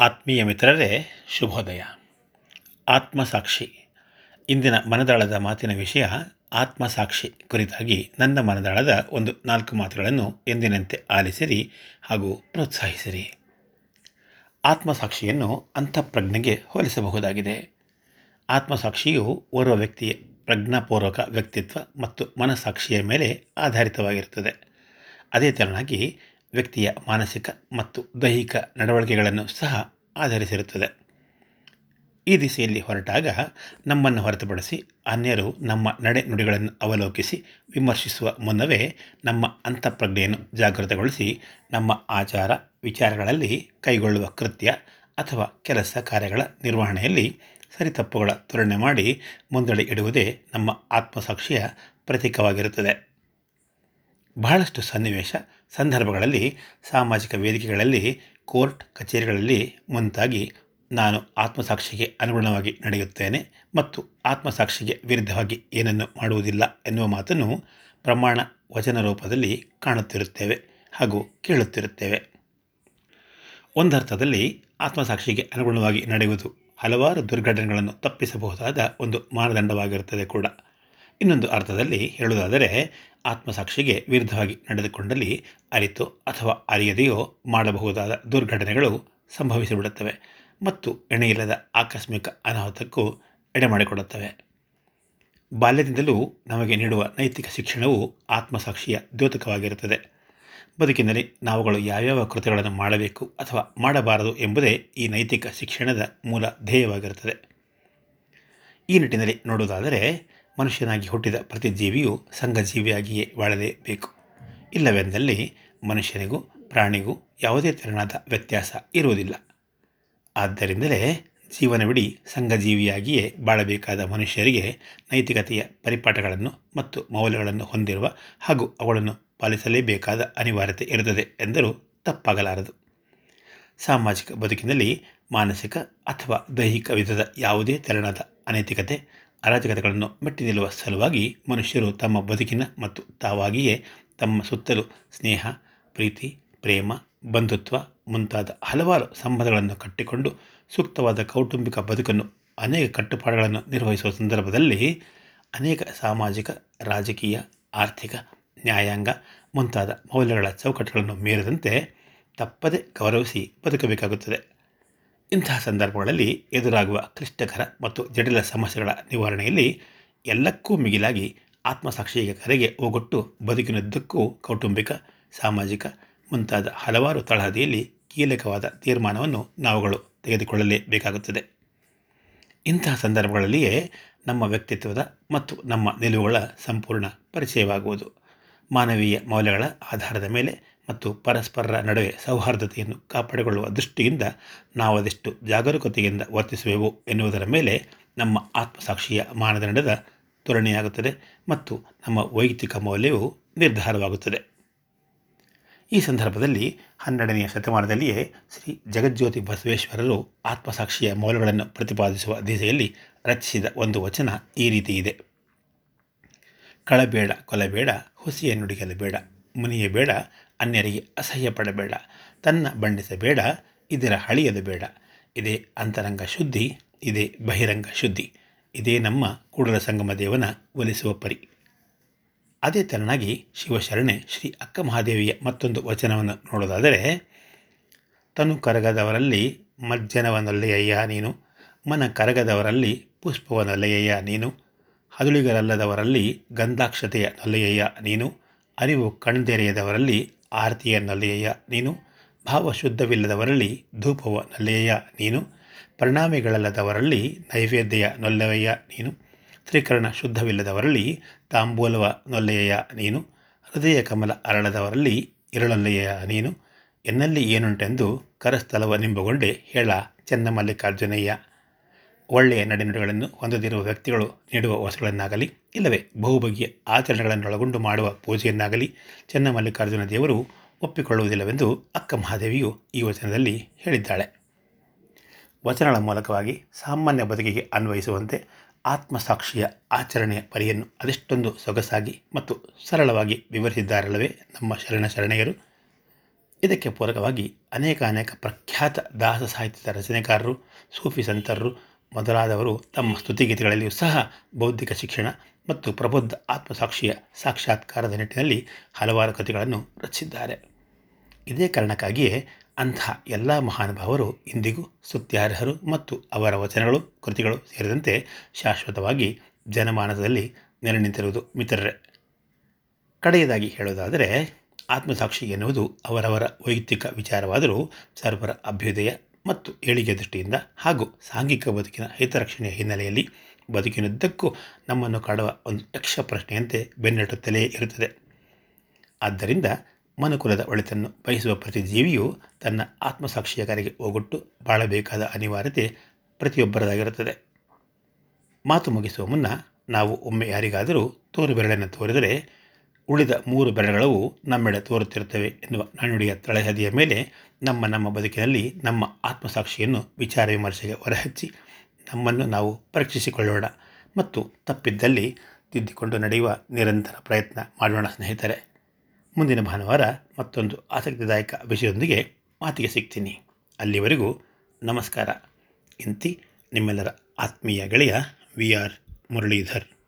ಆತ್ಮೀಯ ಮಿತ್ರರೇ, ಶುಭೋದಯ. ಆತ್ಮಸಾಕ್ಷಿ. ಇಂದಿನ ಮನದಾಳದ ಮಾತಿನ ವಿಷಯ ಆತ್ಮಸಾಕ್ಷಿ ಕುರಿತಾಗಿ ನನ್ನ ಮನದಾಳದ ಒಂದು ನಾಲ್ಕು ಮಾತುಗಳನ್ನು ಎಂದಿನಂತೆ ಆಲಿಸಿರಿ ಹಾಗೂ ಪ್ರೋತ್ಸಾಹಿಸಿರಿ. ಆತ್ಮಸಾಕ್ಷಿಯನ್ನು ಅಂತಃಪ್ರಜ್ಞೆಗೆ ಹೋಲಿಸಬಹುದಾಗಿದೆ. ಆತ್ಮಸಾಕ್ಷಿಯು ಓರ್ವ ವ್ಯಕ್ತಿಯ ಪ್ರಜ್ಞಾಪೂರ್ವಕ ವ್ಯಕ್ತಿತ್ವ ಮತ್ತು ಮನಸ್ಸಾಕ್ಷಿಯ ಮೇಲೆ ಆಧಾರಿತವಾಗಿರುತ್ತದೆ. ಅದೇ ತೆರನಾಗಿ ವ್ಯಕ್ತಿಯ ಮಾನಸಿಕ ಮತ್ತು ದೈಹಿಕ ನಡವಳಿಕೆಗಳನ್ನು ಸಹ ಆಧರಿಸಿರುತ್ತದೆ. ಈ ದಿಸೆಯಲ್ಲಿ ಹೊರಟಾಗ ನಮ್ಮನ್ನು ಹೊರತುಪಡಿಸಿ ಅನ್ಯರು ನಮ್ಮ ನಡೆ ನುಡಿಗಳನ್ನು ಅವಲೋಕಿಸಿ ವಿಮರ್ಶಿಸುವ ಮುನ್ನವೇ ನಮ್ಮ ಅಂತಃಪ್ರಜ್ಞೆಯನ್ನು ಜಾಗೃತಗೊಳಿಸಿ ನಮ್ಮ ಆಚಾರ ವಿಚಾರಗಳಲ್ಲಿ ಕೈಗೊಳ್ಳುವ ಕೃತ್ಯ ಅಥವಾ ಕೆಲಸ ಕಾರ್ಯಗಳ ನಿರ್ವಹಣೆಯಲ್ಲಿ ಸರಿತಪ್ಪುಗಳ ತುಲನೆ ಮಾಡಿ ಮುಂದಡೆ ಇಡುವುದೇ ನಮ್ಮ ಆತ್ಮಸಾಕ್ಷಿಯ ಪ್ರತೀಕವಾಗಿರುತ್ತದೆ. ಬಹಳಷ್ಟು ಸನ್ನಿವೇಶ ಸಂದರ್ಭಗಳಲ್ಲಿ, ಸಾಮಾಜಿಕ ವೇದಿಕೆಗಳಲ್ಲಿ, ಕೋರ್ಟ್, ಕಚೇರಿಗಳಲ್ಲಿ ಮುಂತಾಗಿ ನಾನು ಆತ್ಮಸಾಕ್ಷಿಗೆ ಅನುಗುಣವಾಗಿ ನಡೆಯುತ್ತೇನೆ ಮತ್ತು ಆತ್ಮಸಾಕ್ಷಿಗೆ ವಿರುದ್ಧವಾಗಿ ಏನನ್ನು ಮಾಡುವುದಿಲ್ಲ ಎನ್ನುವ ಮಾತನ್ನು ಪ್ರಮಾಣ ವಚನ ರೂಪದಲ್ಲಿ ಕಾಣುತ್ತಿರುತ್ತೇವೆ ಹಾಗೂ ಕೇಳುತ್ತಿರುತ್ತೇವೆ. ಒಂದರ್ಥದಲ್ಲಿ, ಆತ್ಮಸಾಕ್ಷಿಗೆ ಅನುಗುಣವಾಗಿ ನಡೆಯುವುದು ಹಲವಾರು ದುರ್ಘಟನೆಗಳನ್ನು ತಪ್ಪಿಸಬಹುದಾದ ಒಂದು ಮಾನದಂಡವಾಗಿರುತ್ತದೆ ಕೂಡ. ಇನ್ನೊಂದು ಅರ್ಥದಲ್ಲಿ ಹೇಳುವುದಾದರೆ, ಆತ್ಮಸಾಕ್ಷಿಗೆ ವಿರುದ್ಧವಾಗಿ ನಡೆದುಕೊಂಡಲ್ಲಿ ಅರಿತು ಅಥವಾ ಅರಿಯದೆಯೋ ಮಾಡಬಹುದಾದ ದುರ್ಘಟನೆಗಳು ಸಂಭವಿಸಿಬಿಡುತ್ತವೆ ಮತ್ತು ಎಣೆಯಿಲ್ಲದ ಆಕಸ್ಮಿಕ ಅನಾಹುತಕ್ಕೂ ಎಡೆಮಾಡಿಕೊಡುತ್ತವೆ ಬಾಲ್ಯದಿಂದಲೂ ನಮಗೆ ನೀಡುವ ನೈತಿಕ ಶಿಕ್ಷಣವು ಆತ್ಮಸಾಕ್ಷಿಯ ದ್ಯೋತಕವಾಗಿರುತ್ತದೆ. ಬದುಕಿನಲ್ಲಿ ನಾವುಗಳು ಯಾವ್ಯಾವ ಕೃತ್ಯಗಳನ್ನು ಮಾಡಬೇಕು ಅಥವಾ ಮಾಡಬಾರದು ಎಂಬುದೇ ಈ ನೈತಿಕ ಶಿಕ್ಷಣದ ಮೂಲ ಧ್ಯೇಯವಾಗಿರುತ್ತದೆ. ಈ ನಿಟ್ಟಿನಲ್ಲಿ ನೋಡುವುದಾದರೆ ಮನುಷ್ಯನಾಗಿ ಹುಟ್ಟಿದ ಪ್ರತಿ ಜೀವಿಯು ಸಂಘಜೀವಿಯಾಗಿಯೇ ಬಾಳಲೇಬೇಕು ಇಲ್ಲವೆಂದಲ್ಲಿ ಮನುಷ್ಯನಿಗೂ ಪ್ರಾಣಿಗೂ ಯಾವುದೇ ತೆರನಾದ ವ್ಯತ್ಯಾಸ ಇರುವುದಿಲ್ಲ. ಆದ್ದರಿಂದಲೇ ಜೀವನವಿಡೀ ಸಂಘಜೀವಿಯಾಗಿಯೇ ಬಾಳಬೇಕಾದ ಮನುಷ್ಯರಿಗೆ ನೈತಿಕತೆಯ ಪರಿಪಾಠಗಳನ್ನು ಮತ್ತು ಮೌಲ್ಯಗಳನ್ನು ಹೊಂದಿರುವ ಹಾಗೂ ಅವುಗಳನ್ನು ಪಾಲಿಸಲೇಬೇಕಾದ ಅನಿವಾರ್ಯತೆ ಇರುತ್ತದೆ ಎಂದರೂ ತಪ್ಪಾಗಲಾರದು. ಸಾಮಾಜಿಕ ಬದುಕಿನಲ್ಲಿ ಮಾನಸಿಕ ಅಥವಾ ದೈಹಿಕ ವಿಧದ ಯಾವುದೇ ತೆರನಾದ ಅನೈತಿಕತೆ ಅರಾಜಕತೆಗಳನ್ನು ಮೆಟ್ಟಿ ನಿಲ್ಲುವ ಸಲುವಾಗಿ ಮನುಷ್ಯರು ತಮ್ಮ ಬದುಕಿನ ಮತ್ತು ತಾವಾಗಿಯೇ ತಮ್ಮ ಸುತ್ತಲೂ ಸ್ನೇಹ, ಪ್ರೀತಿ, ಪ್ರೇಮ, ಬಂಧುತ್ವ ಮುಂತಾದ ಹಲವಾರು ಸಂಬಂಧಗಳನ್ನು ಕಟ್ಟಿಕೊಂಡು ಸೂಕ್ತವಾದ ಕೌಟುಂಬಿಕ ಬದುಕನ್ನು ಅನೇಕ ಕಟ್ಟುಪಾಡುಗಳನ್ನು ನಿರ್ವಹಿಸುವ ಸಂದರ್ಭದಲ್ಲಿ ಅನೇಕ ಸಾಮಾಜಿಕ, ರಾಜಕೀಯ, ಆರ್ಥಿಕ, ನ್ಯಾಯಾಂಗ ಮುಂತಾದ ಮೌಲ್ಯಗಳ ಚೌಕಟ್ಟುಗಳನ್ನು ಮೀರದಂತೆ ತಪ್ಪದೆ ಗೌರವಿಸಿ ಬದುಕಬೇಕಾಗುತ್ತದೆ. ಇಂತಹ ಸಂದರ್ಭಗಳಲ್ಲಿ ಎದುರಾಗುವ ಕ್ಲಿಷ್ಟಕರ ಮತ್ತು ಜಟಿಲ ಸಮಸ್ಯೆಗಳ ನಿವಾರಣೆಯಲ್ಲಿ ಎಲ್ಲಕ್ಕೂ ಮಿಗಿಲಾಗಿ ಆತ್ಮಸಾಕ್ಷಿಯ ಕರೆಗೆ ಓಗೊಟ್ಟು ಬದುಕಿನದ್ದಕ್ಕೂ ಕೌಟುಂಬಿಕ, ಸಾಮಾಜಿಕ ಮುಂತಾದ ಹಲವಾರು ತಳಹದಿಯಲ್ಲಿ ಕೀಲಕವಾದ ತೀರ್ಮಾನವನ್ನು ನಾವುಗಳು ತೆಗೆದುಕೊಳ್ಳಲೇಬೇಕಾಗುತ್ತದೆ. ಇಂತಹ ಸಂದರ್ಭಗಳಲ್ಲಿಯೇ ನಮ್ಮ ವ್ಯಕ್ತಿತ್ವದ ಮತ್ತು ನಮ್ಮ ನಿಲುವುಗಳ ಸಂಪೂರ್ಣ ಪರಿಚಯವಾಗುವುದು. ಮಾನವೀಯ ಮೌಲ್ಯಗಳ ಆಧಾರದ ಮೇಲೆ ಮತ್ತು ಪರಸ್ಪರರ ನಡುವೆ ಸೌಹಾರ್ದತೆಯನ್ನು ಕಾಪಾಡಿಕೊಳ್ಳುವ ದೃಷ್ಟಿಯಿಂದ ನಾವು ಅದೆಷ್ಟು ಜಾಗರೂಕತೆಯಿಂದ ವರ್ತಿಸುವೆವು ಎನ್ನುವುದರ ಮೇಲೆ ನಮ್ಮ ಆತ್ಮಸಾಕ್ಷಿಯ ಮಾನದಂಡದ ತೋರಣೆಯಾಗುತ್ತದೆ ಮತ್ತು ನಮ್ಮ ವೈಯಕ್ತಿಕ ಮೌಲ್ಯವು ನಿರ್ಧಾರವಾಗುತ್ತದೆ. ಈ ಸಂದರ್ಭದಲ್ಲಿ ಹನ್ನೆರಡನೆಯ ಶತಮಾನದಲ್ಲಿಯೇ ಶ್ರೀ ಜಗಜ್ಯೋತಿ ಬಸವೇಶ್ವರರು ಆತ್ಮಸಾಕ್ಷಿಯ ಮೌಲ್ಯಗಳನ್ನು ಪ್ರತಿಪಾದಿಸುವ ದಿಸೆಯಲ್ಲಿ ರಚಿಸಿದ ಒಂದು ವಚನ ಈ ರೀತಿ ಇದೆ. ಕಳಬೇಡ, ಕೊಲಬೇಡ ಹುಸಿಯ ನುಡಿಗಲಬೇಡ ಮುನಿಯಬೇಡ ಅನ್ಯರಿಗೆ ಅಸಹ್ಯ ಪಡಬೇಡ, ತನ್ನ ಬಂಡಿಸಬೇಡ ಇದರ ಹಳಿಯದು ಬೇಡ. ಇದೇ ಅಂತರಂಗ ಶುದ್ಧಿ, ಇದೇ ಬಹಿರಂಗ ಶುದ್ಧಿ, ಇದೇ ನಮ್ಮ ಕೂಡಲ ಸಂಗಮ ದೇವನ ಒಲಿಸುವ ಪರಿ. ಅದೇ ತೆರನಾಗಿ ಶಿವಶರಣೆ ಶ್ರೀ ಅಕ್ಕ ಮಹಾದೇವಿಯ ಮತ್ತೊಂದು ವಚನವನ್ನು ನೋಡೋದಾದರೆ, ತನು ಕರಗದವರಲ್ಲಿ ಮಜ್ಜನವನೊಲ್ಲೆಯಯ್ಯ ನೀನು, ಮನ ಕರಗದವರಲ್ಲಿ ಪುಷ್ಪವನೊಲ್ಲೆಯಯ್ಯ ನೀನು, ಹದುಳಿಗರಲ್ಲದವರಲ್ಲಿ ಗಂಧಾಕ್ಷತೆಯ ನೊಲ್ಲೆಯಯ್ಯ ನೀನು ಅರಿವು ಕಣ್ದೆರೆಯದವರಲ್ಲಿ ಆರತಿಯ ನೊಲ್ಲೆಯಯ್ಯ ನೀನು, ಭಾವಶುದ್ಧವಿಲ್ಲದವರಲ್ಲಿ ಧೂಪವ ನೊಲ್ಲೆಯಯ್ಯ ನೀನು, ಪರಿಣಾಮಿಗಳಲ್ಲದವರಲ್ಲಿ ನೈವೇದ್ಯ ನೊಲ್ಲವಯ್ಯ ನೀನು, ತ್ರಿಕರಣ ಶುದ್ಧವಿಲ್ಲದವರಲ್ಲಿ ತಾಂಬೂಲವ ನೊಲ್ಲೆಯ ನೀನು, ಹೃದಯ ಕಮಲ ಅರಳದವರಲ್ಲಿ ಇರಳೊಲ್ಲೆಯ ನೀನು, ಎನ್ನಲ್ಲಿ ಏನುಂಟೆಂದು ಕರಸ್ಥಲವ ನಿಂಬುಗೊಂಡೆ ಹೇಳ, ಚೆನ್ನಮಲ್ಲಿಕಾರ್ಜುನಯ್ಯ. ಒಳ್ಳೆಯ ನಡೆನುಡಿಗಳನ್ನು ಹೊಂದದಿರುವ ವ್ಯಕ್ತಿಗಳು ನೀಡುವ ವಸ್ತುಗಳನ್ನಾಗಲಿ, ಇಲ್ಲವೇ ಬಹುಬಗೆಯ ಆಚರಣೆಗಳನ್ನೊಳಗೊಂಡು ಮಾಡುವ ಪೂಜೆಯನ್ನಾಗಲಿ ಚೆನ್ನಮಲ್ಲಿಕಾರ್ಜುನ ದೇವರು ಒಪ್ಪಿಕೊಳ್ಳುವುದಿಲ್ಲವೆಂದು ಅಕ್ಕ ಮಹಾದೇವಿಯು ಈ ವಚನದಲ್ಲಿ ಹೇಳಿದ್ದಾಳೆ. ವಚನಗಳ ಮೂಲಕವಾಗಿ ಸಾಮಾನ್ಯ ಬದುಕಿಗೆ ಅನ್ವಯಿಸುವಂತೆ ಆತ್ಮಸಾಕ್ಷಿಯ ಆಚರಣೆಯ ಪರಿಯನ್ನು ಅದೆಷ್ಟೊಂದು ಸೊಗಸಾಗಿ ಮತ್ತು ಸರಳವಾಗಿ ವಿವರಿಸಿದ್ದಾರಲ್ಲವೇ ನಮ್ಮ ಶರಣ ಶರಣೆಯರು. ಇದಕ್ಕೆ ಪೂರಕವಾಗಿ ಅನೇಕ ಅನೇಕ ಪ್ರಖ್ಯಾತ ದಾಸ ಸಾಹಿತ್ಯದ ರಚನೆಕಾರರು, ಸೂಫಿ ಸಂತರರು ಮೊದಲಾದವರು ತಮ್ಮ ಸ್ತುತಿಗೀತೆಗಳಲ್ಲಿಯೂ ಸಹ ಬೌದ್ಧಿಕ ಶಿಕ್ಷಣ ಮತ್ತು ಪ್ರಬುದ್ಧ ಆತ್ಮಸಾಕ್ಷಿಯ ಸಾಕ್ಷಾತ್ಕಾರದ ನಿಟ್ಟಿನಲ್ಲಿ ಹಲವಾರು ಕೃತಿಗಳನ್ನು ರಚಿಸಿದ್ದಾರೆ. ಇದೇ ಕಾರಣಕ್ಕಾಗಿಯೇ ಅಂಥ ಎಲ್ಲ ಮಹಾನುಭಾವರು ಇಂದಿಗೂ ಸ್ತುತ್ಯಾರ್ಹರು ಮತ್ತು ಅವರ ವಚನಗಳು, ಕೃತಿಗಳು ಸೇರಿದಂತೆ ಶಾಶ್ವತವಾಗಿ ಜನಮಾನಸದಲ್ಲಿ ನೆಲೆ ನಿಂತಿರುವುದು ಮಿತ್ರರೇ. ಕಡೆಯದಾಗಿ ಹೇಳೋದಾದರೆ ಆತ್ಮಸಾಕ್ಷಿ ಎನ್ನುವುದು ಅವರವರ ವೈಯಕ್ತಿಕ ವಿಚಾರವಾದರೂ ಸರ್ವರ ಅಭ್ಯುದಯ ಮತ್ತು ಏಳಿಗೆ ದೃಷ್ಟಿಯಿಂದ ಹಾಗೂ ಸಾಂಘಿಕ ಬದುಕಿನ ಹಿತರಕ್ಷಣೆಯ ಹಿನ್ನೆಲೆಯಲ್ಲಿ ಬದುಕಿನದ್ದಕ್ಕೂ ನಮ್ಮನ್ನು ಕಾಡುವ ಒಂದು ಯಕ್ಷ ಪ್ರಶ್ನೆಯಂತೆ ಬೆನ್ನಟ್ಟುತ್ತಲೇ ಇರುತ್ತದೆ. ಆದ್ದರಿಂದ ಮನುಕುಲದ ಒಳಿತನ್ನು ಬಯಸುವ ಪ್ರತಿ ಜೀವಿಯು ತನ್ನ ಆತ್ಮಸಾಕ್ಷಿಯ ಕರೆಗೆ ಹೋಗೊಟ್ಟು ಬಾಳಬೇಕಾದ ಅನಿವಾರ್ಯತೆ ಪ್ರತಿಯೊಬ್ಬರದಾಗಿರುತ್ತದೆ. ಮಾತು ಮುಗಿಸುವ ಮುನ್ನ ನಾವು ಒಮ್ಮೆ ಯಾರಿಗಾದರೂ ತೋರು ಬೆರಳನ್ನು ತೋರಿದರೆ ಉಳಿದ ಮೂರು ಬೆರಳುಗಳು ನಮ್ಮೆಡೆ ತೋರುತ್ತಿರುತ್ತವೆ ಎನ್ನುವ ನಾಣ್ಣುಡಿಯ ತಳಹದಿಯ ಮೇಲೆ ನಮ್ಮ ನಮ್ಮ ಬದುಕಿನಲ್ಲಿ ನಮ್ಮ ಆತ್ಮಸಾಕ್ಷಿಯನ್ನು ವಿಚಾರ ವಿಮರ್ಶೆಗೆ ಹೊರಹಚ್ಚಿ ನಮ್ಮನ್ನು ನಾವು ಪರೀಕ್ಷಿಸಿಕೊಳ್ಳೋಣ ಮತ್ತು ತಪ್ಪಿದ್ದಲ್ಲಿ ತಿದ್ದಿಕೊಂಡು ನಡೆಯುವ ನಿರಂತರ ಪ್ರಯತ್ನ ಮಾಡೋಣ ಸ್ನೇಹಿತರೆ. ಮುಂದಿನ ಭಾನುವಾರ ಮತ್ತೊಂದು ಆಸಕ್ತಿದಾಯಕ ವಿಷಯದೊಂದಿಗೆ ಮಾತಿಗೆ ಸಿಗ್ತೀನಿ. ಅಲ್ಲಿವರೆಗೂ ನಮಸ್ಕಾರ. ಇಂತಿ ನಿಮ್ಮೆಲ್ಲರ ಆತ್ಮೀಯ ಗೆಳೆಯ ವಿ ಆರ್ ಮುರಳೀಧರ್.